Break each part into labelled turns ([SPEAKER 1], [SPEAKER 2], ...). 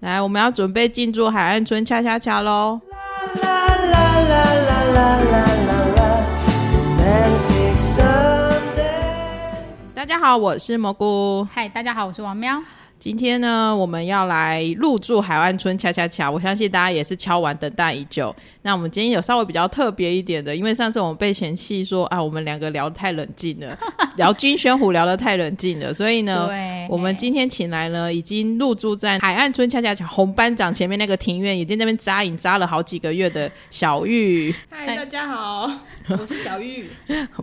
[SPEAKER 1] 来，我们要准备进驻海岸村恰恰恰喽！大家好，我是蘑菇。
[SPEAKER 2] 嗨，大家好，我是王喵。
[SPEAKER 1] 今天呢，我们要来入住海湾村恰恰恰，我相信大家也是敲完等待已久。那我们今天有稍微比较特别一点的，因为上次我们被嫌弃说啊，我们两个聊太冷静了，聊金宣虎聊得太冷静了，所以呢，我们今天请来了已经入住在海岸村恰恰恰红班长前面那个庭院，已经那边扎营扎了好几个月的小玉。
[SPEAKER 3] 嗨，大家好，我是小玉。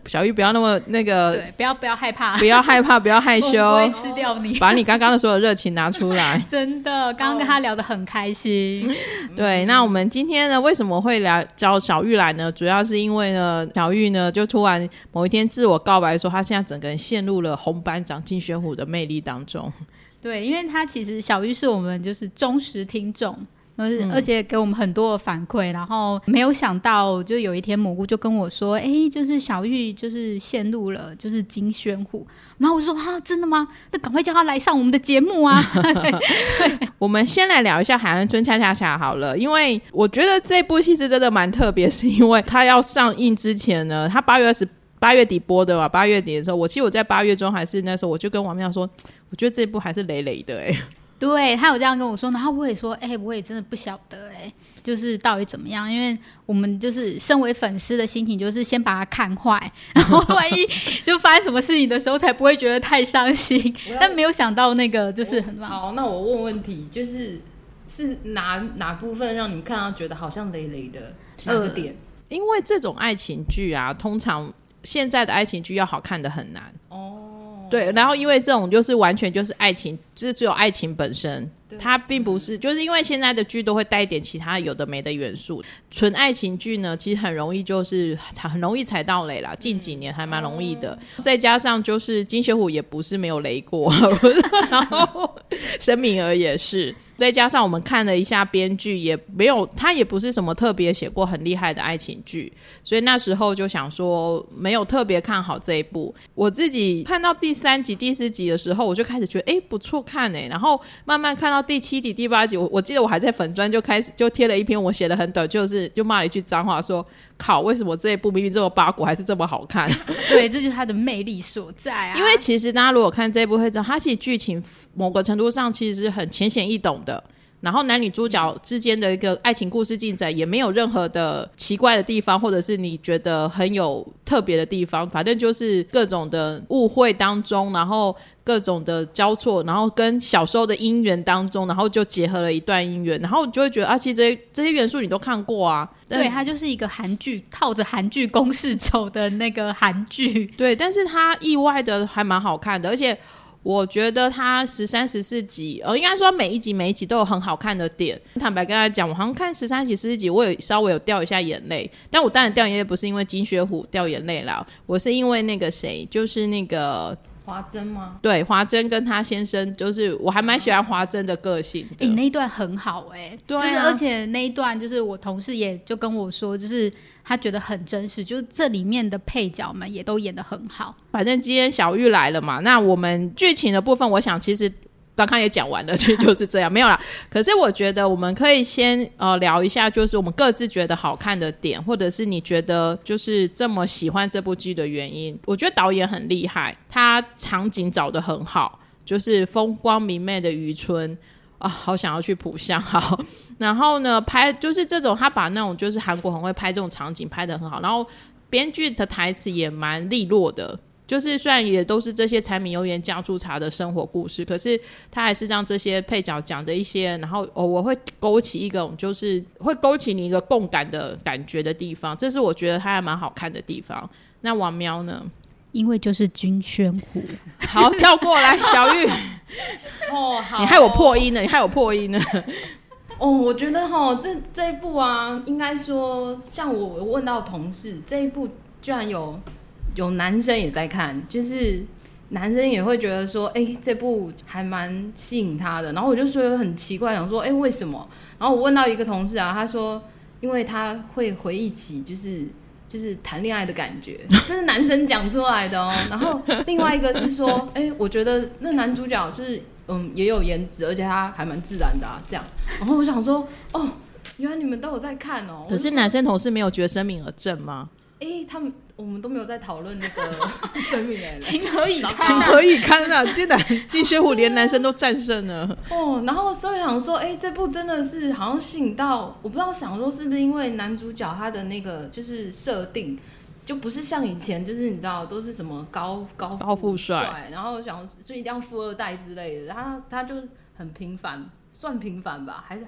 [SPEAKER 1] 小玉不要那么那个，
[SPEAKER 2] 不要不要害怕，
[SPEAKER 1] 不要害怕，不要害羞，
[SPEAKER 2] 不会吃掉你，
[SPEAKER 1] 把你刚刚的所有热情拿出来。
[SPEAKER 2] 真的，刚刚跟他聊得很开心。
[SPEAKER 1] 对，那我们今天呢，为什么会聊叫小玉来呢？主要是因为呢，小玉呢就突然某一天自我告白说，他现在整个人陷入了红班长金宣虎的魅力当中。
[SPEAKER 2] 对，因为他其实小玉是我们就是忠实听众。而而且给我们很多的反馈，然后没有想到，就有一天蘑菇就跟我说：“哎，就是小玉就是陷入了就是金宣虎。”然后我就说：“啊，真的吗？那赶快叫他来上我们的节目啊！”
[SPEAKER 1] 我们先来聊一下《海岸村恰恰恰》好了，因为我觉得这部戏是真的蛮特别，是因为它要上映之前呢，它八月二十八月底播的嘛，八月底的时候，我其实我在八月中还是那时候，我就跟王妙说，我觉得这部还是累累的哎。
[SPEAKER 2] 对他有这样跟我说，然后我也说，哎，我也真的不晓得，哎，就是到底怎么样？因为我们就是身为粉丝的心情，就是先把它看坏，然后万一就发生什么事情的时候，才不会觉得太伤心。但没有想到那个就是很
[SPEAKER 3] 好。那我问问题，就是是哪哪部分让你们看到觉得好像累累的哪个点？
[SPEAKER 1] 因为这种爱情剧啊，通常现在的爱情剧要好看的很难哦。对，然后因为这种就是完全就是爱情，就是只有爱情本身，它并不是，就是因为现在的剧都会带一点其他有的没的元素。纯爱情剧呢，其实很容易就是很容易踩到雷啦。近几年还蛮容易的，再加上就是金学虎也不是没有雷过，然后申敏儿也是。再加上我们看了一下编剧，也没有他也不是什么特别写过很厉害的爱情剧，所以那时候就想说没有特别看好这一部。我自己看到第三集、第四集的时候，我就开始觉得哎不错看哎，然后慢慢看到第七集、第八集，我我记得我还在粉砖就开始就贴了一篇我写的很短，就是就骂了一句脏话，说靠为什么这一部明明这么八股还是这么好看？
[SPEAKER 2] 对，这就是它的魅力所在啊。
[SPEAKER 1] 因为其实大家如果看这一部会知道，它其实剧情某个程度上其实是很浅显易懂的。然后男女主角之间的一个爱情故事进展也没有任何的奇怪的地方，或者是你觉得很有特别的地方，反正就是各种的误会当中，然后各种的交错，然后跟小时候的姻缘当中，然后就结合了一段姻缘，然后就会觉得啊，其实这些这些元素你都看过啊，
[SPEAKER 2] 对，它就是一个韩剧，套着韩剧公式走的那个韩剧，
[SPEAKER 1] 对，但是它意外的还蛮好看的，而且。我觉得他十三、十四集，呃，应该说每一集每一集都有很好看的点。坦白跟他讲，我好像看十三集、十四集，我有稍微有掉一下眼泪。但我当然掉眼泪不是因为金雪虎掉眼泪了，我是因为那个谁，就是那个。
[SPEAKER 3] 华珍吗？
[SPEAKER 1] 对，华珍跟他先生，就是我还蛮喜欢华珍的个性。
[SPEAKER 2] 你那一段很好哎，对，就是而且那一段就是我同事也就跟我说，就是他觉得很真实，就是这里面的配角们也都演的很好。
[SPEAKER 1] 反正今天小玉来了嘛，那我们剧情的部分，我想其实。刚刚也讲完了，其实就是这样，没有啦。可是我觉得我们可以先呃聊一下，就是我们各自觉得好看的点，或者是你觉得就是这么喜欢这部剧的原因。我觉得导演很厉害，他场景找的很好，就是风光明媚的渔村啊，好想要去浦项。好，然后呢，拍就是这种，他把那种就是韩国很会拍这种场景拍的很好，然后编剧的台词也蛮利落的。就是虽然也都是这些柴米油盐酱醋茶的生活故事，可是他还是让这些配角讲的一些，然后哦，我会勾起一种就是会勾起你一个共感的感觉的地方，这是我觉得他还蛮好看的地方。那王喵呢？
[SPEAKER 2] 因为就是军宣虎，
[SPEAKER 1] 好 跳过来，小玉。
[SPEAKER 3] 哦，好，
[SPEAKER 1] 你害我破音了，你害我破音了。
[SPEAKER 3] 哦，我觉得哈，这这一部啊，应该说，像我问到同事，这一部居然有。有男生也在看，就是男生也会觉得说，哎，这部还蛮吸引他的。然后我就说很奇怪，想说，哎，为什么？然后我问到一个同事啊，他说，因为他会回忆起，就是 就是谈恋爱的感觉，这是男生讲出来的哦。然后另外一个是说，哎，我觉得那男主角就是嗯也有颜值，而且他还蛮自然的啊，这样。然后我想说，哦，原来你们都有在看哦。
[SPEAKER 1] 可是男生同事没有觉得生命而正吗？
[SPEAKER 3] 哎，他们我们都没有在讨论那个 生命的，
[SPEAKER 2] 情何以堪？
[SPEAKER 1] 情何以堪啊！居然金宣虎连男生都战胜了
[SPEAKER 3] 哦。然后所以想说，哎，这部真的是好像吸引到，我不知道想说是不是因为男主角他的那个就是设定。就不是像以前，就是你知道都是什么高高
[SPEAKER 1] 高富帅，
[SPEAKER 3] 然后想就一定要富二代之类的，他他就很平凡，算平凡吧，还是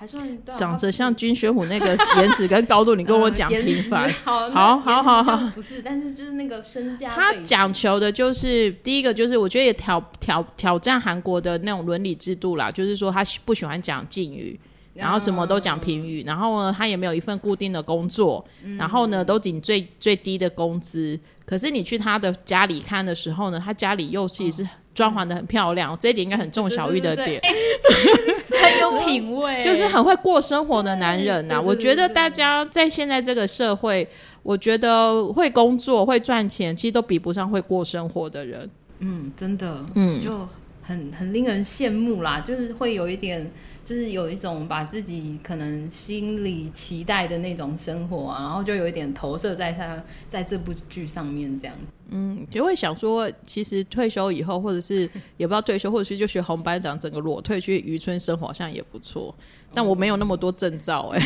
[SPEAKER 3] 还算
[SPEAKER 1] 长着像军学虎那个颜值跟高度，你跟我 讲平凡，
[SPEAKER 3] 好
[SPEAKER 1] 好好好，
[SPEAKER 3] 不是，但是就是那个身家，
[SPEAKER 1] 他讲求的就是第一个就是我觉得也挑挑挑战韩国的那种伦理制度啦，就是说他不喜欢讲敬语。然后什么都讲评语，然后呢，他也没有一份固定的工作，然后呢，都领最最低的工资。可是你去他的家里看的时候呢，他家里又是装潢的很漂亮，这一点应该很重小玉的点，
[SPEAKER 2] 很有品味，
[SPEAKER 1] 就是很会过生活的男人呐。我觉得大家在现在这个社会，我觉得会工作会赚钱，其实都比不上会过生活的人。
[SPEAKER 3] 嗯，真的，嗯，就很很令人羡慕啦，就是会有一点。就是有一种把自己可能心里期待的那种生活啊，然后就有一点投射在他在这部剧上面这样。
[SPEAKER 1] 嗯，就会想说，其实退休以后，或者是 也不知道退休，或者是就学红班长，整个裸退去渔村生活，好像也不错。但我没有那么多证照哎。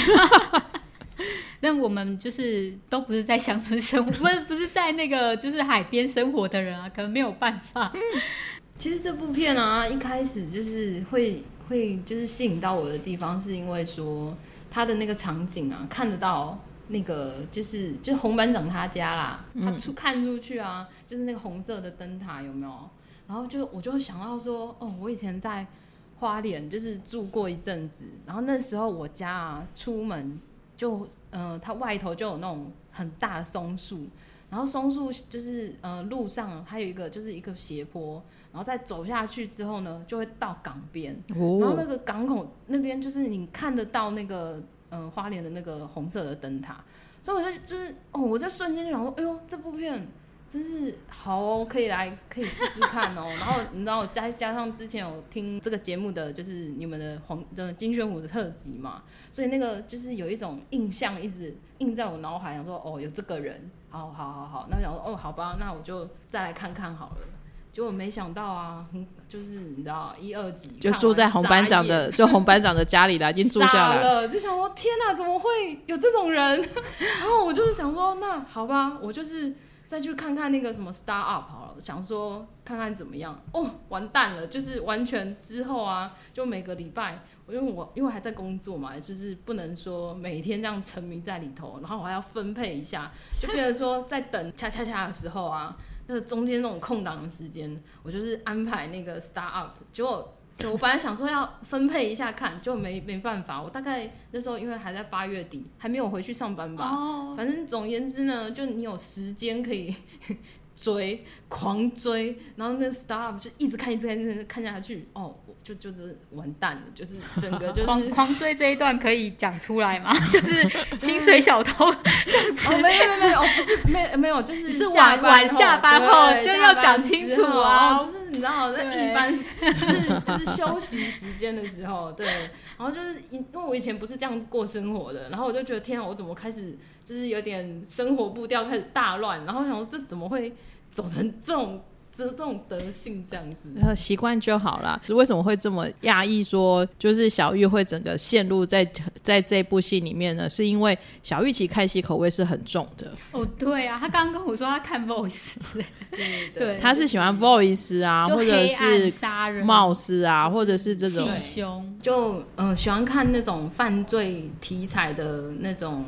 [SPEAKER 2] 那我们就是都不是在乡村生活，不是不是在那个就是海边生活的人啊，可能没有办法。
[SPEAKER 3] 其实这部片啊，一开始就是会。会就是吸引到我的地方，是因为说他的那个场景啊，看得到那个就是就是红班长他家啦，他出看出去啊，就是那个红色的灯塔有没有？然后就我就会想到说，哦，我以前在花莲就是住过一阵子，然后那时候我家啊出门就呃，它外头就有那种很大的松树，然后松树就是呃路上还有一个就是一个斜坡。然后再走下去之后呢，就会到港边，然后那个港口那边就是你看得到那个嗯花莲的那个红色的灯塔，所以我就就是哦，我就瞬间就想说，哎呦，这部片真是好哦，可以来可以试试看哦。然后你知道加加上之前有听这个节目的就是你们的黄的金宣虎的特辑嘛，所以那个就是有一种印象一直印在我脑海，想说哦有这个人，好好好好，那我想说哦好吧，那我就再来看看好了。结果没想到啊，就是你知道一二集
[SPEAKER 1] 就住在红班长的，就红班长的家里了，已经住下来
[SPEAKER 3] 了。就想说天哪，怎么会有这种人？然后我就是想说，那好吧，我就是再去看看那个什么 Star Up 好了，想说看看怎么样。哦，完蛋了，就是完全之后啊，就每个礼拜，因为我因为还在工作嘛，就是不能说每天这样沉迷在里头，然后我还要分配一下，就变成说在等恰恰恰的时候啊。那个中间那种空档的时间，我就是安排那个 start up，结果我本来想说要分配一下看，就没没办法。我大概那时候因为还在八月底，还没有回去上班吧。哦。反正总言之呢，就你有时间可以 追，狂追，然后那个 start up 就一直看，一直看，一直看下去。哦。就就是完蛋了，就是整个就是
[SPEAKER 2] 狂狂追这一段可以讲出来吗？就是薪水小偷 这样子？
[SPEAKER 3] 没有没有没有，不是没没有，就是
[SPEAKER 2] 是晚晚下班后就要讲清楚啊。
[SPEAKER 3] 就是你知道，那一般就是就是休息时间的时候，对。然后就是因因为我以前不是这样过生活的，然后我就觉得天啊，我怎么开始就是有点生活步调开始大乱，然后想说这怎么会走成这种。这这种德性这样子，
[SPEAKER 1] 习惯就好了。为什么会这么压抑？说就是小玉会整个陷入在在这部戏里面呢？是因为小玉其实看戏口味是很重的。
[SPEAKER 2] 哦，对啊，他刚刚跟我说他看 Voice，
[SPEAKER 3] 对对，
[SPEAKER 1] 他是喜欢 Voice 啊，或者是
[SPEAKER 2] 杀人、
[SPEAKER 1] 冒失啊，或者是这种
[SPEAKER 2] 凶，
[SPEAKER 3] 就嗯喜欢看那种犯罪题材的那种。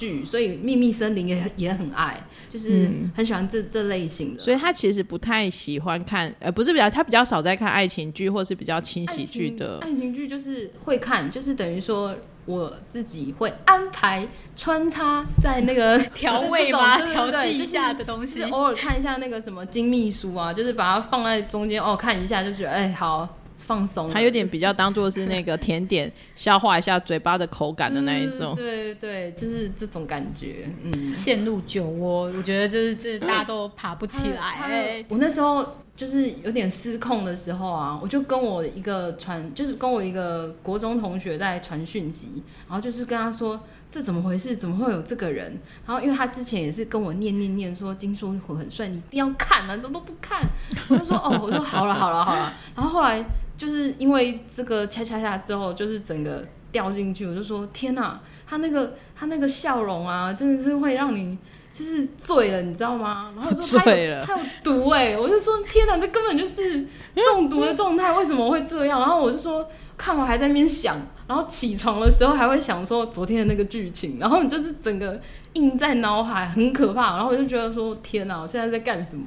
[SPEAKER 3] 剧，所以《秘密森林》也也很爱，就是很喜欢这这类型的。
[SPEAKER 1] 所以他其实不太喜欢看，呃，不是比较，他比较少在看爱情剧，或是比较轻喜剧的。
[SPEAKER 3] 爱情剧就是会看，就是等于说我自己会安排穿插在那个
[SPEAKER 2] 调味吧？调剂一下的东西，是
[SPEAKER 3] 偶尔看一下那个什么金秘书啊，就是把它放在中间哦，看一下就觉得哎好。放松，
[SPEAKER 1] 它有点比较当做是那个甜点，消化一下嘴巴的口感的那一种。
[SPEAKER 3] 对对对，就是这种感觉。嗯，
[SPEAKER 2] 陷入酒窝，我觉得就是这大家都爬不起来。
[SPEAKER 3] 我那时候。就是有点失控的时候啊，我就跟我一个传，就是跟我一个国中同学在传讯息，然后就是跟他说这怎么回事，怎么会有这个人？然后因为他之前也是跟我念念念说金书虎很帅，你一定要看啊，怎么都不看？我就说哦，我说好了好了好了。然后后来就是因为这个恰恰恰之后，就是整个掉进去，我就说天哪，他那个他那个笑容啊，真的是会让你。就是醉了，你知道吗？然后说 他有他有毒哎，我就说天哪，这根本就是中毒的状态，为什么会这样？然后我就说看我还在那边想，然后起床的时候还会想说昨天的那个剧情，然后你就是整个印在脑海，很可怕。然后我就觉得说天哪，我现在在干什么？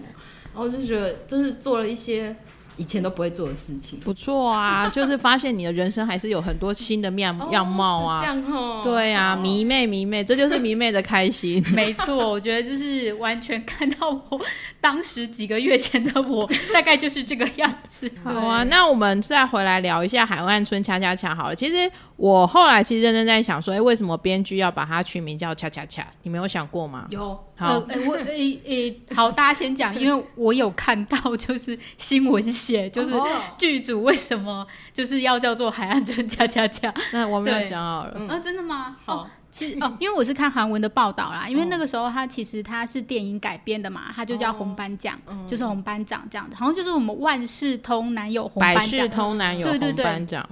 [SPEAKER 3] 然后就觉得就是做了一些。以前都不会做的事情，
[SPEAKER 1] 不错啊，就是发现你的人生还是有很多新的面样貌啊，
[SPEAKER 3] 这样哦，
[SPEAKER 1] 对啊，迷妹迷妹，这就是迷妹的开心。
[SPEAKER 2] 没错，我觉得就是完全看到我当时几个月前的我，大概就是这个样子。
[SPEAKER 1] 好啊，那我们再回来聊一下海湾村恰恰恰好了。其实我后来其实认真在想说，哎，为什么编剧要把它取名叫恰恰恰？你没有想过吗？
[SPEAKER 3] 有。
[SPEAKER 2] 好，我诶诶，好，大家先讲，因为我有看到就是新闻写，就是剧组为什么就是要叫做海岸村恰恰恰。
[SPEAKER 1] 那我没有讲好了，
[SPEAKER 2] 啊，真的吗？好，其实哦，因为我是看韩文的报道啦，因为那个时候它其实它是电影改编的嘛，它就叫红班长，就是红班长这样子，好像就是我们万事通男友红班长，百
[SPEAKER 1] 事通男友红班长。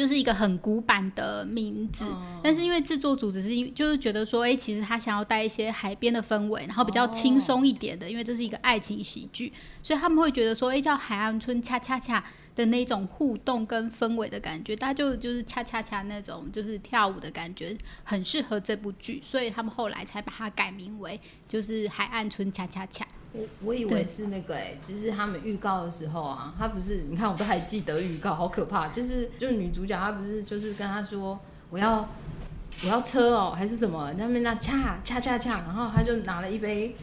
[SPEAKER 2] 就是一个很古板的名字，但是因为制作组只是因就是觉得说，哎，其实他想要带一些海边的氛围，然后比较轻松一点的，因为这是一个爱情喜剧，所以他们会觉得说，哎，叫海岸村恰恰恰的那种互动跟氛围的感觉，大家就就是恰恰恰那种就是跳舞的感觉，很适合这部剧，所以他们后来才把它改名为就是海岸村恰恰恰。
[SPEAKER 3] 我我以为是那个哎，就是他们预告的时候啊，他不是你看我都还记得预告，好可怕！就是就是女主角她不是就是跟他说我要我要车哦还是什么，他们那恰恰恰恰，然后他就拿了一杯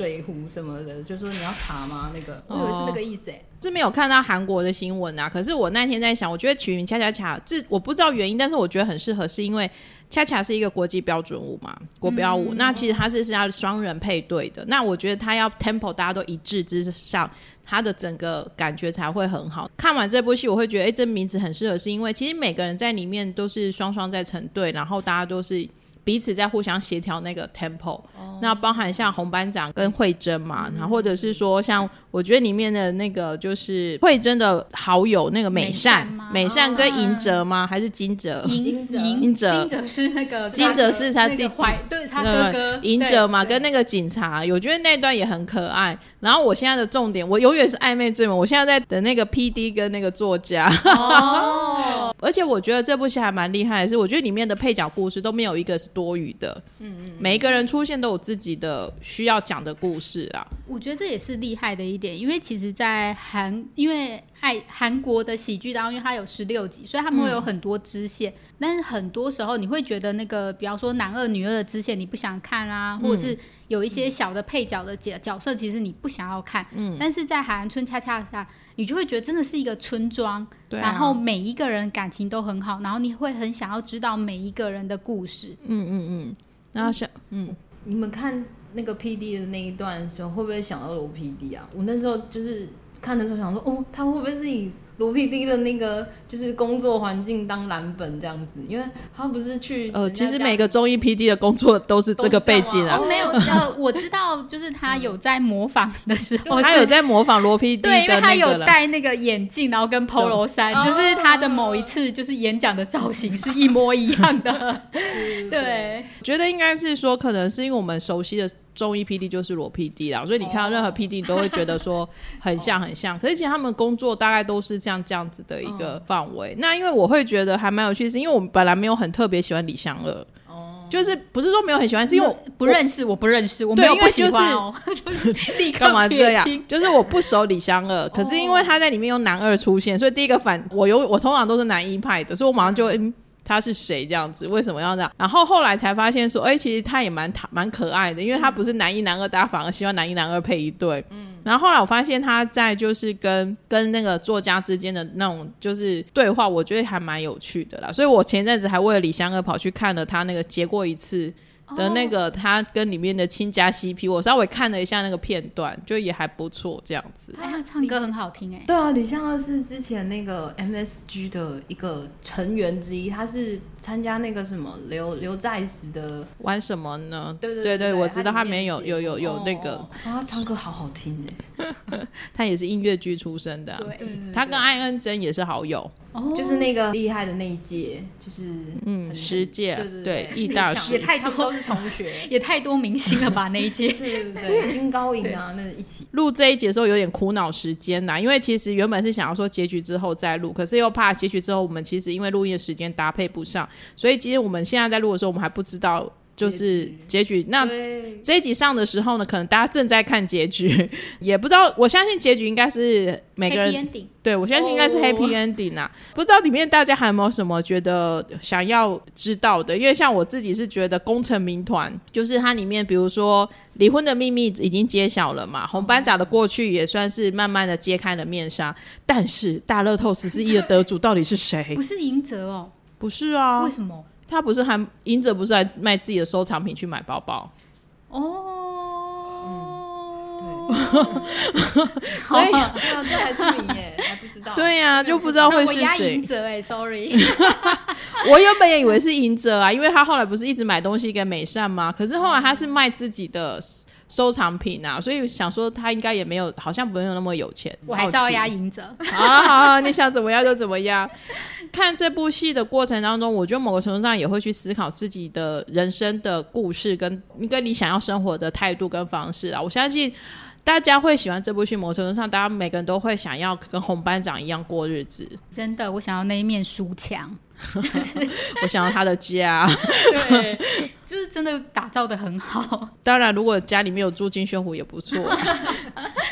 [SPEAKER 3] 水壶什么的，就说你要查吗？那个我以为是那个意思哎。
[SPEAKER 1] 是没有看到韩国的新闻啊，可是我那天在想，我觉得曲名恰恰恰，这我不知道原因，但是我觉得很适合，是因为恰恰是一个国际标准舞嘛，国标舞。那其实它是是要双人配对的，那我觉得它要 tempo 大家都一致之上，它的整个感觉才会很好。看完这部戏，我会觉得，哎，这名字很适合，是因为其实每个人在里面都是双双在成对，然后大家都是。彼此在互相协调那个 tempo，那包含像红班长跟慧珍嘛，然后或者是说像我觉得里面的那个就是慧珍的好友那个美善，美善跟银哲吗？还是金哲？
[SPEAKER 2] 银哲，
[SPEAKER 1] 银哲，
[SPEAKER 2] 金哲是那个
[SPEAKER 1] 金哲是他弟弟，
[SPEAKER 2] 对他哥哥
[SPEAKER 1] 银哲嘛，跟那个警察，我觉得那段也很可爱。然后我现在的重点，我永远是暧昧追嘛，我现在在等那个 P D 跟那个作家。哦，而且我觉得这部戏还蛮厉害的是，我觉得里面的配角故事都没有一个是多余的。嗯嗯，每一个人出现都有自己的需要讲的故事啊。
[SPEAKER 2] 我觉得这也是厉害的一点，因为其实，在韩，因为爱韩国的喜剧当中，因为它有十六集，所以他们会有很多支线。但是很多时候，你会觉得那个，比方说男二、女二的支线你不想看啊，或者是有一些小的配角的角角色，其实你不想要看。嗯。但是在海岸村恰恰下，你就会觉得真的是一个村庄，然后每一个人感情都很好，然后你会很想要知道每一个人的故事。
[SPEAKER 1] 嗯嗯嗯。然后想，
[SPEAKER 3] 嗯，你们看。那个 P D 的那一段的时候，会不会想到罗 P D 啊？我那时候就是看的时候想说，哦，他会不会是以罗 P D 的那个就是工作环境当蓝本这样子？因为他不是去
[SPEAKER 1] 呃，其实每个中医 P D 的工作都是这个背景啊。
[SPEAKER 2] 没有呃，我知道，就是他有在模仿的时候，
[SPEAKER 1] 他有在模仿罗 P D，
[SPEAKER 2] 对，因为他有戴那个眼镜，然后跟 Polo 衫，就是他的某一次就是演讲的造型是一模一样的。对，
[SPEAKER 1] 觉得应该是说，可能是因为我们熟悉的。中医 P D 就是裸 P D 啦，所以你看到任何 P D 都会觉得说很像很像，可是其实他们工作大概都是像这样子的一个范围。那因为我会觉得还蛮有趣，是因为我们本来没有很特别喜欢李香儿，哦，就是不是说没有很喜欢，是因为我
[SPEAKER 2] 不认识，我不认识，我没有不喜欢哦，
[SPEAKER 1] 干嘛这样？就是我不熟李香儿，可是因为他在里面用男二出现，所以第一个反我有我通常都是男一派的，所以我马上就嗯。他是谁这样子？为什么要这样？然后后来才发现说，哎，其实他也蛮蛮可爱的，因为他不是男一男二，大家反而希望男一男二配一对。嗯。然后后来我发现他在就是跟跟那个作家之间的那种就是对话，我觉得还蛮有趣的啦。所以我前阵子还为了李香儿跑去看了他那个结过一次。的那个他跟里面的亲家 CP，我稍微看了一下那个片段，就也还不错这样子。
[SPEAKER 2] 他唱歌很好听哎。
[SPEAKER 3] 对啊，李相赫是之前那个 MSG 的一个成员之一，他是参加那个什么刘刘在石的
[SPEAKER 1] 玩什么呢？
[SPEAKER 3] 对对对，
[SPEAKER 1] 我知道他里面有有有有那个，
[SPEAKER 3] 他唱歌好好听
[SPEAKER 1] 哎，他也是音乐剧出身的，
[SPEAKER 3] 对，
[SPEAKER 1] 他跟艾恩珍也是好友。
[SPEAKER 3] 哦，就是那个厉害的那一届，就是
[SPEAKER 1] 嗯，十届，
[SPEAKER 3] 对
[SPEAKER 1] 对，艺大
[SPEAKER 2] 也太多
[SPEAKER 3] 都是同学，
[SPEAKER 2] 也太多明星了吧？那一届，
[SPEAKER 3] 对对对，金高银啊，那一起。
[SPEAKER 1] 录这一节的时候有点苦恼时间呐，因为其实原本是想要说结局之后再录，可是又怕结局之后我们其实因为录音的时间搭配不上，所以其实我们现在在录的时候，我们还不知道。就是结局。那这一集上的时候呢，可能大家正在看结局，也不知道。我相信结局应该是每个人对我相信应该是 happy ending 啊。不知道里面大家还有没有什么觉得想要知道的？因为像我自己是觉得《功成名团》就是它里面，比如说离婚的秘密已经揭晓了嘛，红班长的过去也算是慢慢的揭开了面纱。但是大乐透十四亿的得主到底是谁？
[SPEAKER 2] 不是赢者哦，
[SPEAKER 1] 不是啊？
[SPEAKER 2] 为什么？
[SPEAKER 1] 他不是还赢者不是还卖自己的收藏品去买包包
[SPEAKER 2] 哦，
[SPEAKER 3] 对，所以这还是你耶，还不知道，
[SPEAKER 1] 对呀，就不知道会是谁
[SPEAKER 2] 赢者哎，sorry，
[SPEAKER 1] 我原本也以为是赢者啊，因为他后来不是一直买东西给美善吗？可是后来他是卖自己的。收藏品啊，所以想说他应该也没有，好像没有那么有钱。
[SPEAKER 2] 我还是要压赢者。
[SPEAKER 1] 好好，你想怎么样就怎么样。看这部戏的过程当中，我觉得某个程度上也会去思考自己的人生的故事，跟跟你想要生活的态度跟方式啊。我相信大家会喜欢这部戏，某个程度上，大家每个人都会想要跟红班长一样过日子。
[SPEAKER 2] 真的，我想要那一面书墙。
[SPEAKER 1] 我想要他的家，
[SPEAKER 2] 对，就是真的打造的很好。
[SPEAKER 1] 当然，如果家里面有住金宣虎也不错，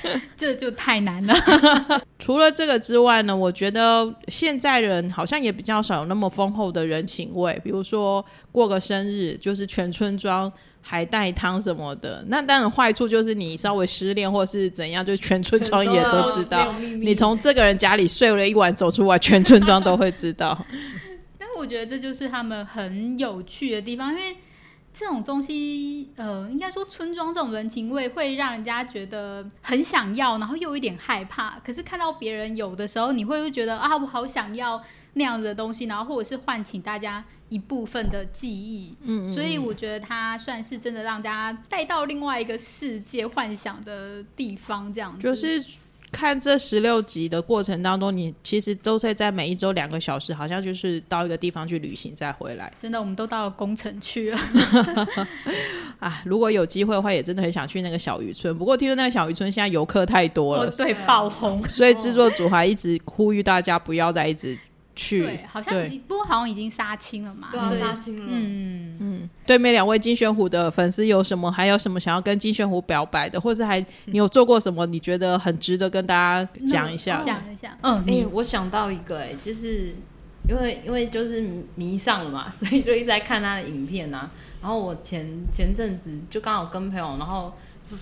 [SPEAKER 2] 这就太难了。
[SPEAKER 1] 除了这个之外呢，我觉得现在人好像也比较少有那么丰厚的人情味，比如说过个生日就是全村庄海带汤什么的。那当然坏处就是你稍微失恋或是怎样，就全村庄也都知道。你从这个人家里睡了一晚走出来，全村庄都会知道。
[SPEAKER 2] 但我觉得这就是他们很有趣的地方，因为这种东西，呃，应该说村庄这种人情味会让人家觉得很想要，然后又有一点害怕。可是看到别人有的时候，你会觉得啊，我好想要那样子的东西，然后或者是唤起大家一部分的记忆。嗯，所以我觉得它算是真的让大家带到另外一个世界幻想的地方，这样子。
[SPEAKER 1] 就是。看这十六集的过程当中，你其实都是在每一周两个小时，好像就是到一个地方去旅行再回来。
[SPEAKER 2] 真的，我们都到了工程去了。
[SPEAKER 1] 啊，如果有机会的话，也真的很想去那个小渔村。不过听说那个小渔村现在游客太多了，
[SPEAKER 2] 对，爆红，
[SPEAKER 1] 所以制作组还一直呼吁大家不要再一直。
[SPEAKER 2] 对，好像已经不过好像已经杀青了嘛，
[SPEAKER 3] 对，杀青了。嗯
[SPEAKER 1] 嗯，对面两位金宣虎的粉丝有什么？还有什么想要跟金宣虎表白的，或是还你有做过什么？你觉得很值得跟大家讲一下？
[SPEAKER 2] 讲一下。
[SPEAKER 3] 嗯，哎，我想到一个，哎，就是因为因为就是迷上了嘛，所以就一直在看他的影片啊。然后我前前阵子就刚好跟朋友，然后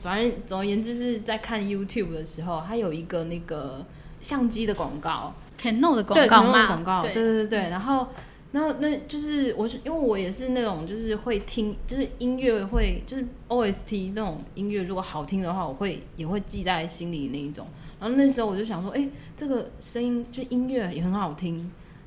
[SPEAKER 3] 反正总而言之是在看 YouTube 的时候，他有一个那个相机的广告。
[SPEAKER 2] Canon 的广告
[SPEAKER 3] 嘛，广告，对。对对对，然后，然后那就是我，因为我也是那种就是会听，就是音乐会，就是 OST 那种音乐，如果好听的话，我会也会记在心里那一种。然后那时候我就想说，哎，这个声音就音乐也很好听，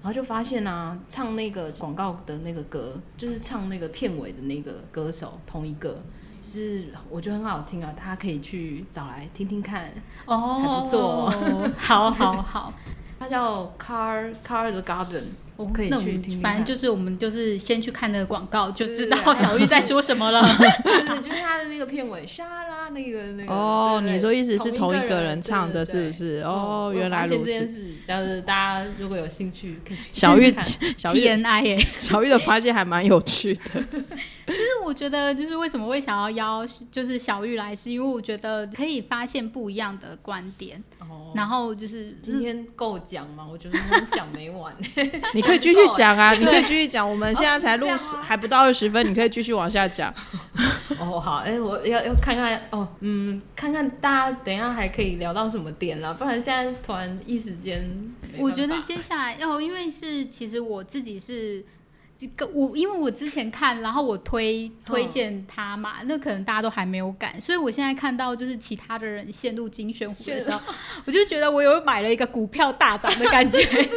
[SPEAKER 3] 然后就发现啊，唱那个广告的那个歌，就是唱那个片尾的那个歌手同一个，就是我觉得很好听啊，大家可以去找来听听看，哦，还不错，
[SPEAKER 2] 好好好。
[SPEAKER 3] 它叫 Car Car the Garden，我们可以去听。
[SPEAKER 2] 反正就是我们就是先去看那个广告，就知道小玉在说什么了。
[SPEAKER 3] 对，就是他的那个片尾，沙拉那个那个。哦，
[SPEAKER 1] 你说意思是同一个人唱的，是不是？哦，原来如
[SPEAKER 3] 此。就是大家如果有兴趣，可以
[SPEAKER 1] 小玉
[SPEAKER 2] 小玉 N I 耶，
[SPEAKER 1] 小玉的发现还蛮有趣的。
[SPEAKER 2] 就是我觉得，就是为什么会想要邀就是小玉来，是因为我觉得可以发现不一样的观点。然后就是
[SPEAKER 3] 今天够讲吗？我觉得讲没完。
[SPEAKER 1] 你可以继续讲啊，你可以继续讲。我们现在才录十，还不到二十分，你可以继续往下讲。
[SPEAKER 3] 哦，好，哎，我要要看看哦，嗯，看看大家等一下还可以聊到什么点了，不然现在突然一时间，
[SPEAKER 2] 我觉得接下来要，因为是其实我自己是。这个我因为我之前看，然后我推推荐他嘛，那可能大家都还没有赶，所以我现在看到就是其他的人陷入金宣虎的时候，我就觉得我有买了一个股票大涨的感觉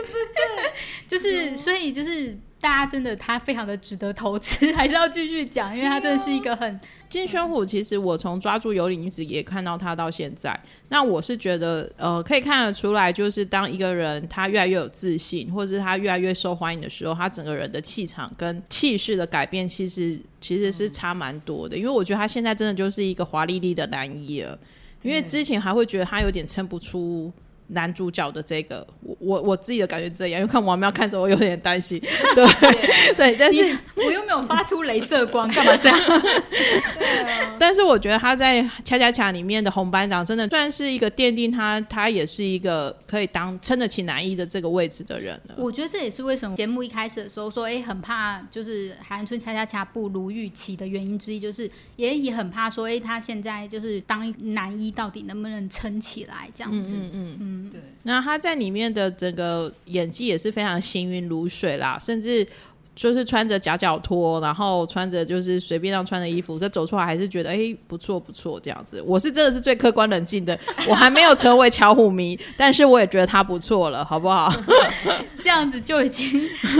[SPEAKER 2] 就是所以就是。大家真的，他非常的值得投资，还是要继续讲，因为他真的是一个很
[SPEAKER 1] 金宣虎。其实我从抓住有领一直也看到他到现在，那我是觉得，呃，可以看得出来，就是当一个人他越来越有自信，或者是他越来越受欢迎的时候，他整个人的气场跟气势的改变，其实其实是差蛮多的。因为我觉得他现在真的就是一个华丽丽的男一了，因为之前还会觉得他有点撑不出。男主角的这个，我我我自己的感觉这样，因为看王喵看着我有点担心，对 对，但是
[SPEAKER 2] 我又没有发出镭射光，干嘛这样？
[SPEAKER 1] 但是我觉得他在恰恰恰里面的红班长，真的算是一个奠定他，他也是一个可以当撑得起男一的这个位置的人了。
[SPEAKER 2] 我觉得这也是为什么节目一开始的时候说，哎，很怕就是海岸村恰恰恰不如预期的原因之一，就是也也很怕说，哎，他现在就是当男一到底能不能撑起来这样子？嗯嗯嗯。
[SPEAKER 1] 对，那他在里面的整个演技也是非常行云流水啦，甚至就是穿着夹脚拖，然后穿着就是随便让穿的衣服，这走出来还是觉得哎不错不错这样子。我是真的是最客观冷静的，我还没有成为巧虎迷，但是我也觉得他不错了，好不好？
[SPEAKER 2] 这样子就已经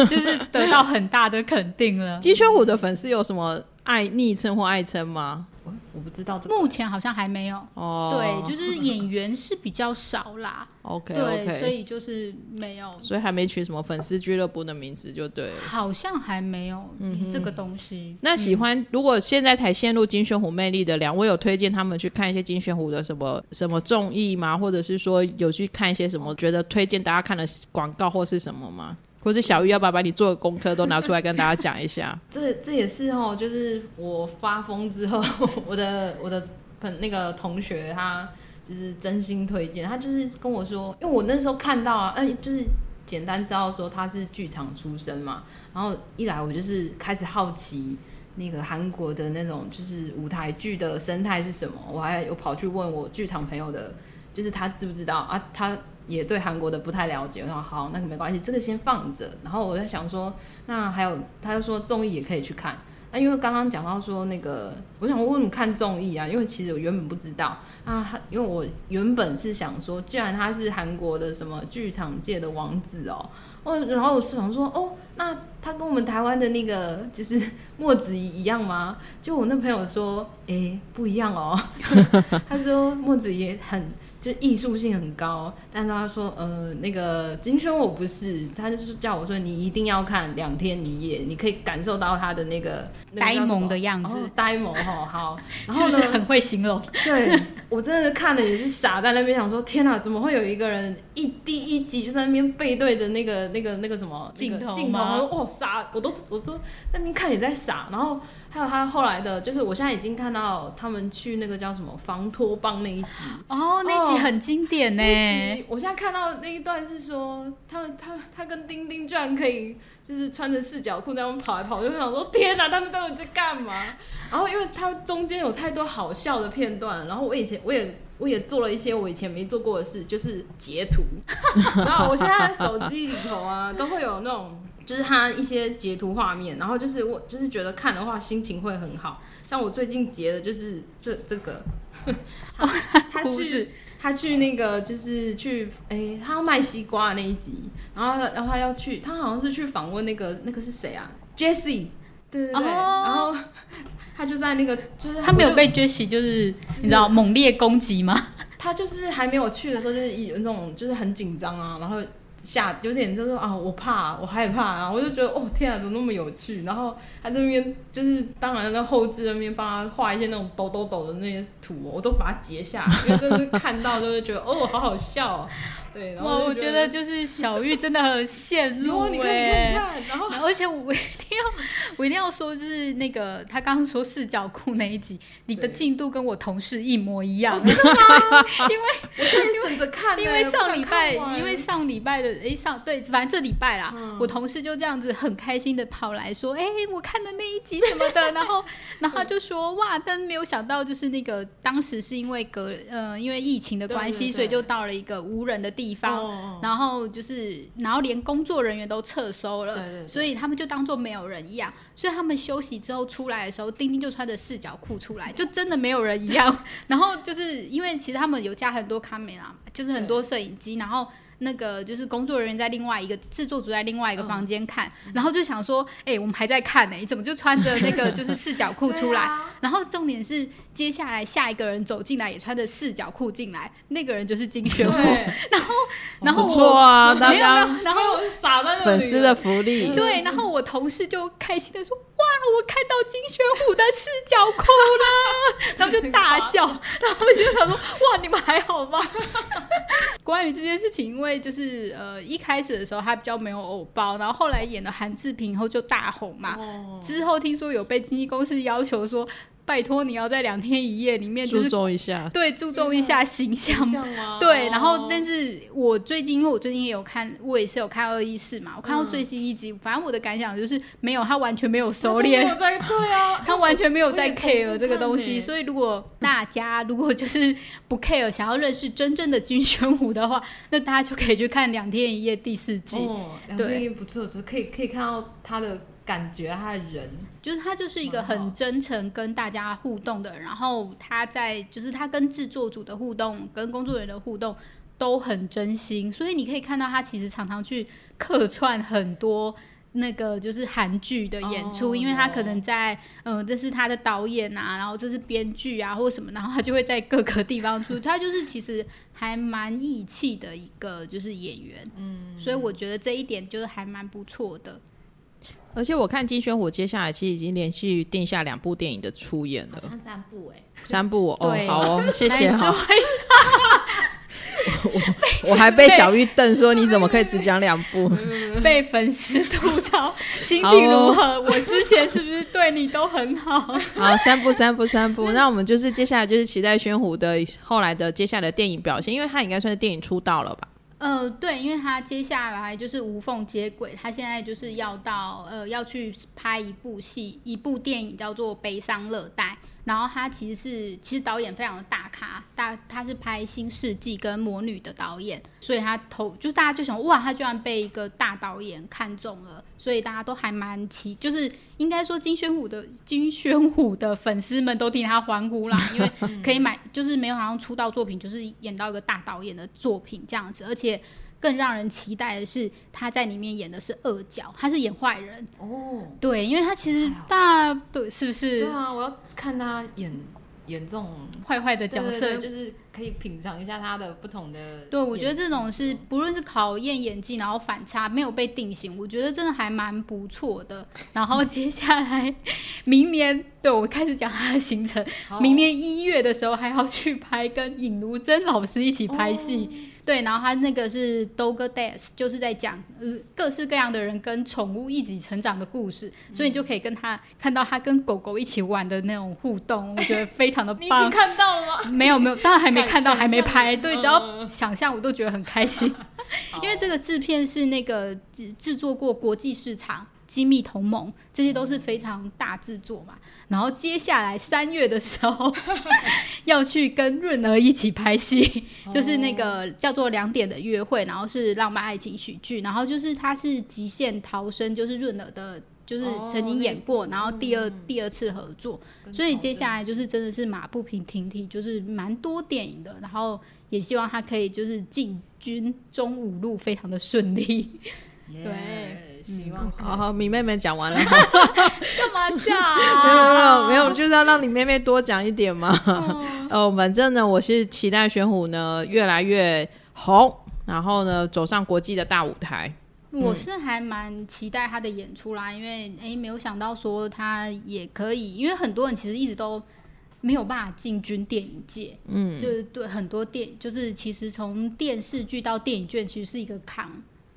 [SPEAKER 2] 就是得到很大的肯定了。
[SPEAKER 1] 金宣虎的粉丝有什么爱昵称或爱称吗？
[SPEAKER 3] 我不知道，
[SPEAKER 2] 目前好像还没有。哦，对，就是演员是比较少啦。
[SPEAKER 1] OK，
[SPEAKER 2] 对，所以就是没有，
[SPEAKER 1] 所以还没取什么粉丝俱乐部的名字，就对。
[SPEAKER 2] 好像还没有嗯这个东西。
[SPEAKER 1] 那喜欢如果现在才陷入金宣虎魅力的两位，有推荐他们去看一些金宣虎的什么什么综艺吗？或者是说有去看一些什么觉得推荐大家看的广告或是什么吗？或是小玉要不要把你做的功课都拿出来跟大家讲一下？
[SPEAKER 3] 这这也是哦，就是我发疯之后，我的我的朋那个同学他就是真心推荐，他就是跟我说，因为我那时候看到啊，嗯，就是简单知道说他是剧场出身嘛，然后一来我就是开始好奇那个韩国的那种就是舞台剧的生态是什么，我还有跑去问我剧场朋友的，就是他知不知道啊？他。也对韩国的不太了解，我说好，那个没关系，这个先放着。然后我在想说，那还有，他就说综艺也可以去看。那因为刚刚讲到说那个，我想问你看综艺啊，因为其实我原本不知道啊，因为我原本是想说，既然他是韩国的什么剧场界的王子哦，哦，然后我是想说，哦，那他跟我们台湾的那个就是墨子怡一样吗？就我那朋友说，哎，不一样哦。他说墨子怡很。就艺术性很高，但是他说，呃，那个金轩我不是，他就是叫我说你一定要看两天一夜，你可以感受到他的那个
[SPEAKER 2] 呆萌的样子，
[SPEAKER 3] 呆萌哈，好，
[SPEAKER 2] 是不是很会形容？
[SPEAKER 3] 对我真的是看了也是傻在那边想说，天哪，怎么会有一个人一第一集就在那边背对着那个那个那个什么
[SPEAKER 2] 镜头
[SPEAKER 3] 镜头，哦傻，我都我都在那边看也在傻，然后。还有他后来的，就是我现在已经看到他们去那个叫什么防脱帮那一集
[SPEAKER 2] 哦，那集很经典呢。
[SPEAKER 3] 我现在看到那一段是说，他他他跟丁丁居然可以就是穿着四角裤那样跑来跑，就想说天哪，他们到底在干嘛？然后因为他中间有太多好笑的片段，然后我以前我也我也做了一些我以前没做过的事，就是截图。然后我现在手机里头啊都会有那种。就是他一些截图画面，然后就是我就是觉得看的话心情会很好，像我最近截的就是这这个，他去他去那个就是去哎他要卖西瓜的那一集，然后然后他要去他好像是去访问那个那个是谁啊，Jessie，对对对，然后他就在那个就是
[SPEAKER 2] 他没有被 Jessie 就是你知道猛烈攻击吗？
[SPEAKER 3] 他就是还没有去的时候就是有那种就是很紧张啊，然后。下有点就是啊，我怕，我害怕啊，我就觉得哦天啊，怎么那么有趣？然后他这边就是当然那后置那边帮他画一些那种抖抖抖的那些图，我都把它截下，因为真是看到就会觉得哦，好好笑。对，然后
[SPEAKER 2] 我觉得就是小玉真的很陷 入
[SPEAKER 3] 哎，然后
[SPEAKER 2] 而且我一定要我一定要说，就是那个他刚刚说视角裤那一集，你的进度跟我同事一模一样，
[SPEAKER 3] 真的吗？因为我现在省着看，
[SPEAKER 2] 因为上礼拜因为上礼拜的哎上对，反正这礼拜啦，我同事就这样子很开心的跑来说，哎，我看的那一集什么的，然后然后就说哇，但没有想到就是那个当时是因为隔呃因为疫情的关系，所以就到了一个无人的地。地方，然后就是然后连工作人员都撤收了，所以他们就当做没有人一样。所以他们休息之后出来的时候，丁丁就穿着四角裤出来，就真的没有人一样。然后就是因为其实他们有加很多卡梅拉，就是很多摄影机，然后。那个就是工作人员在另外一个制作组在另外一个房间看，然后就想说，哎，我们还在看呢，你怎么就穿着那个 就是四角裤出来？然后重点是接下来下一个人走进来也穿着四角裤进来，那个人就是金宣虎。然后，然后
[SPEAKER 1] 不错啊，
[SPEAKER 2] 没有，然后
[SPEAKER 3] 傻在
[SPEAKER 1] 粉丝的福利。
[SPEAKER 2] 对，然后我同事就开心的说，哇，我看到金宣虎的视角哭了，然后就大笑，然后我就想说，哇，你们还好吗？关于这件事情，因为就是呃一开始的时候他比较没有偶包，然后后来演了韩志平以后就大红嘛。之后听说有被经纪公司要求说。拜托，你要在两天一夜里面
[SPEAKER 1] 注重一下，
[SPEAKER 2] 对，注重一下形象，对。然后，但是我最近，因为我最近也有看，我也是有看二一四嘛，我看到最新一集，反正我的感想就是没有，他完全没有收敛，
[SPEAKER 3] 对啊，
[SPEAKER 2] 他完全没有在 care 这个东西。所以，如果大家如果就是不 care，想要认识真正的金宣虎的话，那大家就可以去看两天一夜第四季。
[SPEAKER 3] 哦，两天一夜不错，就可以可以看到他的。感觉他的人
[SPEAKER 2] 就是他就是一个很真诚跟大家互动的，然后他在就是他跟制作组的互动跟工作人员的互动都很真心，所以你可以看到他其实常常去客串很多那个就是韩剧的演出，因为他可能在嗯这是他的导演啊，然后这是编剧啊或者什么，然后他就会在各个地方出，他就是其实还蛮义气的一个就是演员，嗯，所以我觉得这一点就是还蛮不错的。
[SPEAKER 1] 而且我看金宣虎接下来其实已经连续定下两部电影的出演了，
[SPEAKER 3] 三部哎，
[SPEAKER 1] 三部哦，好哦，谢谢哈。我我还被小玉瞪说你怎么可以只讲两部？
[SPEAKER 2] 被粉丝吐槽，心情如何？我之前是不是对你都很好？
[SPEAKER 1] 好，三部三部三部，那我们就是接下来就是期待宣虎的后来的接下来的电影表现，因为他应该算是电影出道了吧。
[SPEAKER 2] 呃，对，因为他接下来就是无缝接轨，他现在就是要到呃要去拍一部戏，一部电影叫做《悲伤热带》。然后他其实是，其实导演非常的大咖，大他是拍《新世纪》跟《魔女》的导演，所以他投就大家就想，哇，他居然被一个大导演看中了，所以大家都还蛮奇，就是应该说金宣虎的金宣虎的粉丝们都替他欢呼啦，因为 可以买，就是没有好像出道作品，就是演到一个大导演的作品这样子，而且。更让人期待的是，他在里面演的是恶角，他是演坏人哦。对，因为他其实大对是不是？
[SPEAKER 3] 对啊，我要看他演演这种
[SPEAKER 2] 坏坏的角色，
[SPEAKER 3] 就是可以品尝一下他的不同的。
[SPEAKER 2] 对，我觉得这种是不论是考验演技，然后反差没有被定型，我觉得真的还蛮不错的。然后接下来明年，对我开始讲他的行程，明年一月的时候还要去拍跟尹如珍老师一起拍戏。对，然后他那个是 Dog Days，就是在讲呃各式各样的人跟宠物一起成长的故事，所以你就可以跟他看到他跟狗狗一起玩的那种互动，我觉得非常的棒。你已
[SPEAKER 3] 经看到了吗？
[SPEAKER 2] 没有没有，当然还没看到，还没拍。对，只要想象我都觉得很开心，因为这个制片是那个制制作过国际市场。机密同盟，这些都是非常大制作嘛。然后接下来三月的时候 要去跟润儿一起拍戏，就是那个叫做《两点的约会》，然后是浪漫爱情喜剧，然后就是它是极限逃生，就是润儿的，就是曾经演过，然后第二第二次合作，所以接下来就是真的是马不停蹄，就是蛮多电影的。然后也希望他可以就是进军中五路，非常的顺利。对。
[SPEAKER 3] 希望好
[SPEAKER 1] 好，米妹妹讲完了，
[SPEAKER 2] 干嘛讲？
[SPEAKER 1] 没有没有没有，就是要让你妹妹多讲一点嘛。哦，反正呢，我是期待玄虎呢越来越红，然后呢走上国际的大舞台。
[SPEAKER 2] 我是还蛮期待他的演出啦，因为哎，没有想到说他也可以，因为很多人其实一直都没有办法进军电影界，嗯，就是对很多电，就是其实从电视剧到电影卷其实是一个坎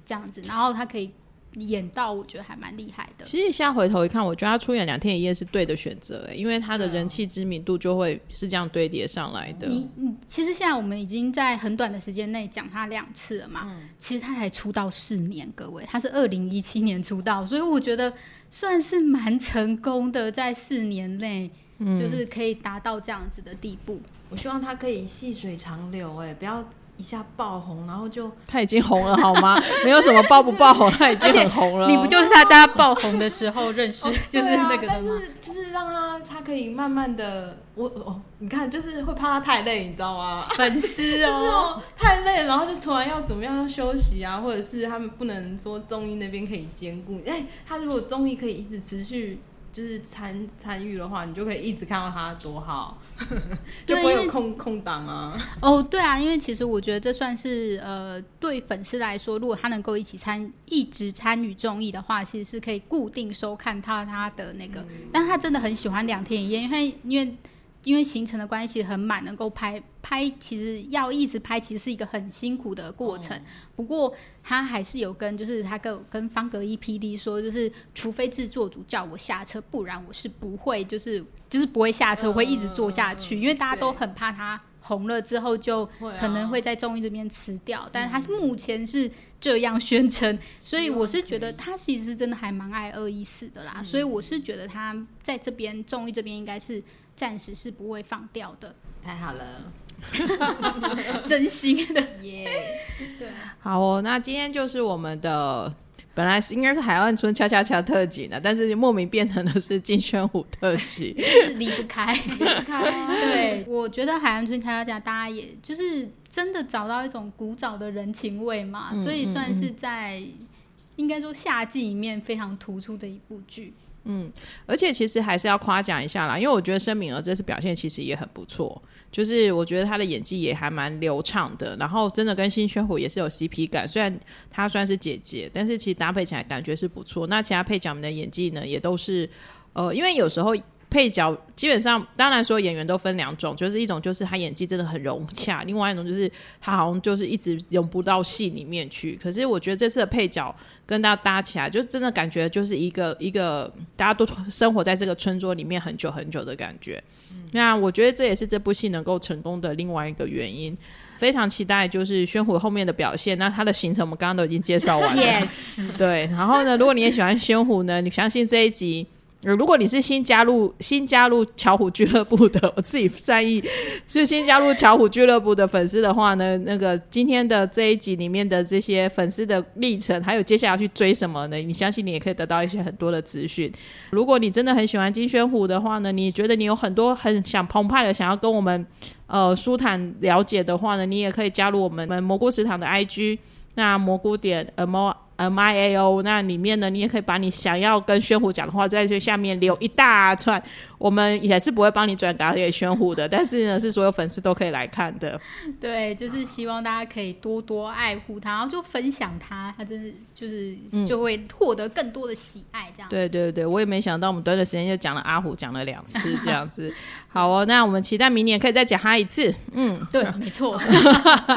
[SPEAKER 2] 这样子，然后他可以。演到我觉得还蛮厉害的。
[SPEAKER 1] 其实现在回头一看，我觉得他出演两天一夜是对的选择，因为他的人气知名度就会是这样堆叠上来的。
[SPEAKER 2] 你你其实现在我们已经在很短的时间内讲他两次了嘛？其实他才出道四年，各位，他是二零一七年出道，所以我觉得算是蛮成功的，在四年内就是可以达到这样子的地步。
[SPEAKER 3] 我希望他可以细水长流，哎，不要。一下爆红，然后就
[SPEAKER 1] 他已经红了好吗？没有什么爆不爆红，他已经很红了。
[SPEAKER 2] 你不就是他家爆红的时候认识，就是那个
[SPEAKER 3] 的吗？就是让他他可以慢慢的，我哦，你看，就是会怕他太累，你知道吗？
[SPEAKER 2] 粉丝
[SPEAKER 3] 哦，太累，然后就突然要怎么样要休息啊，或者是他们不能说中医那边可以兼顾。哎，他如果中医可以一直持续。就是参参与的话，你就可以一直看到他多好，就不会有空空档啊。
[SPEAKER 2] 哦，对啊，因为其实我觉得这算是呃，对粉丝来说，如果他能够一起参一直参与综艺的话，其实是可以固定收看他他的那个。但他真的很喜欢两天一夜，因为因为。因为行程的关系很满，能够拍拍，其实要一直拍，其实是一个很辛苦的过程。不过他还是有跟，就是他跟跟方格一 P D 说，就是除非制作组叫我下车，不然我是不会，就是就是不会下车，会一直做下去。因为大家都很怕他红了之后就可能会在综艺这边吃掉，但是他目前是这样宣称，所以我是觉得他其实真的还蛮爱二一四的啦。所以我是觉得他在这边综艺这边应该是。暂时是不会放掉的，
[SPEAKER 3] 太好了，
[SPEAKER 2] 真心的。
[SPEAKER 3] 耶。
[SPEAKER 1] 对，好哦，那今天就是我们的本来是应该是海岸村恰恰恰特辑呢，但是莫名变成的是金宣虎特辑，
[SPEAKER 2] 离不开，
[SPEAKER 3] 离不开。
[SPEAKER 2] 对，我觉得海岸村恰恰恰，大家也就是真的找到一种古早的人情味嘛，所以算是在应该说夏季里面非常突出的一部剧。
[SPEAKER 1] 嗯，而且其实还是要夸奖一下啦，因为我觉得申敏儿这次表现其实也很不错，就是我觉得她的演技也还蛮流畅的，然后真的跟辛宣虎也是有 CP 感，虽然她算是姐姐，但是其实搭配起来感觉是不错。那其他配角们的演技呢，也都是呃，因为有时候。配角基本上，当然说演员都分两种，就是一种就是他演技真的很融洽，另外一种就是他好像就是一直融不到戏里面去。可是我觉得这次的配角跟大家搭起来，就真的感觉就是一个 一个大家都生活在这个村庄里面很久很久的感觉。那我觉得这也是这部戏能够成功的另外一个原因。非常期待就是宣虎后面的表现。那他的行程我们刚刚都已经介绍完了。
[SPEAKER 2] Yes，
[SPEAKER 1] 对。然后呢，如果你也喜欢宣虎呢，你相信这一集。如果你是新加入新加入巧虎俱乐部的，我自己善意是新加入巧虎俱乐部的粉丝的话呢，那个今天的这一集里面的这些粉丝的历程，还有接下来要去追什么呢？你相信你也可以得到一些很多的资讯。如果你真的很喜欢金宣虎的话呢，你觉得你有很多很想澎湃的想要跟我们呃舒坦了解的话呢，你也可以加入我们蘑菇食堂的 IG，那蘑菇点呃猫。M I A O，那里面呢，你也可以把你想要跟宣虎讲的话，在这下面留一大串。我们也是不会帮你转达给宣虎的，但是呢，是所有粉丝都可以来看的。
[SPEAKER 2] 对，就是希望大家可以多多爱护他，然后就分享他，他真是就是就会获得更多的喜爱。这样。
[SPEAKER 1] 对对对，我也没想到我们短短时间就讲了阿虎，讲了两次这样子。好哦，那我们期待明年可以再讲他一次。
[SPEAKER 2] 嗯，对，没错。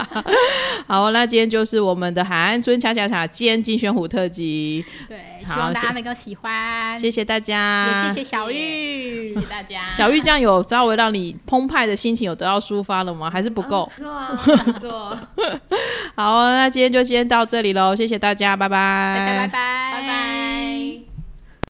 [SPEAKER 1] 好，那今天就是我们的海岸村恰恰恰兼金宣虎特辑。
[SPEAKER 2] 对，希望大家能够喜欢。
[SPEAKER 1] 谢谢大家，
[SPEAKER 2] 也谢谢小玉，
[SPEAKER 3] 谢谢大家。
[SPEAKER 1] 小玉这样有稍微让你澎湃的心情有得到抒发了吗？还是不够？
[SPEAKER 3] 做啊，做。
[SPEAKER 1] 好，那今天就先到这里喽，谢谢大家，拜拜。
[SPEAKER 2] 大家拜拜拜拜。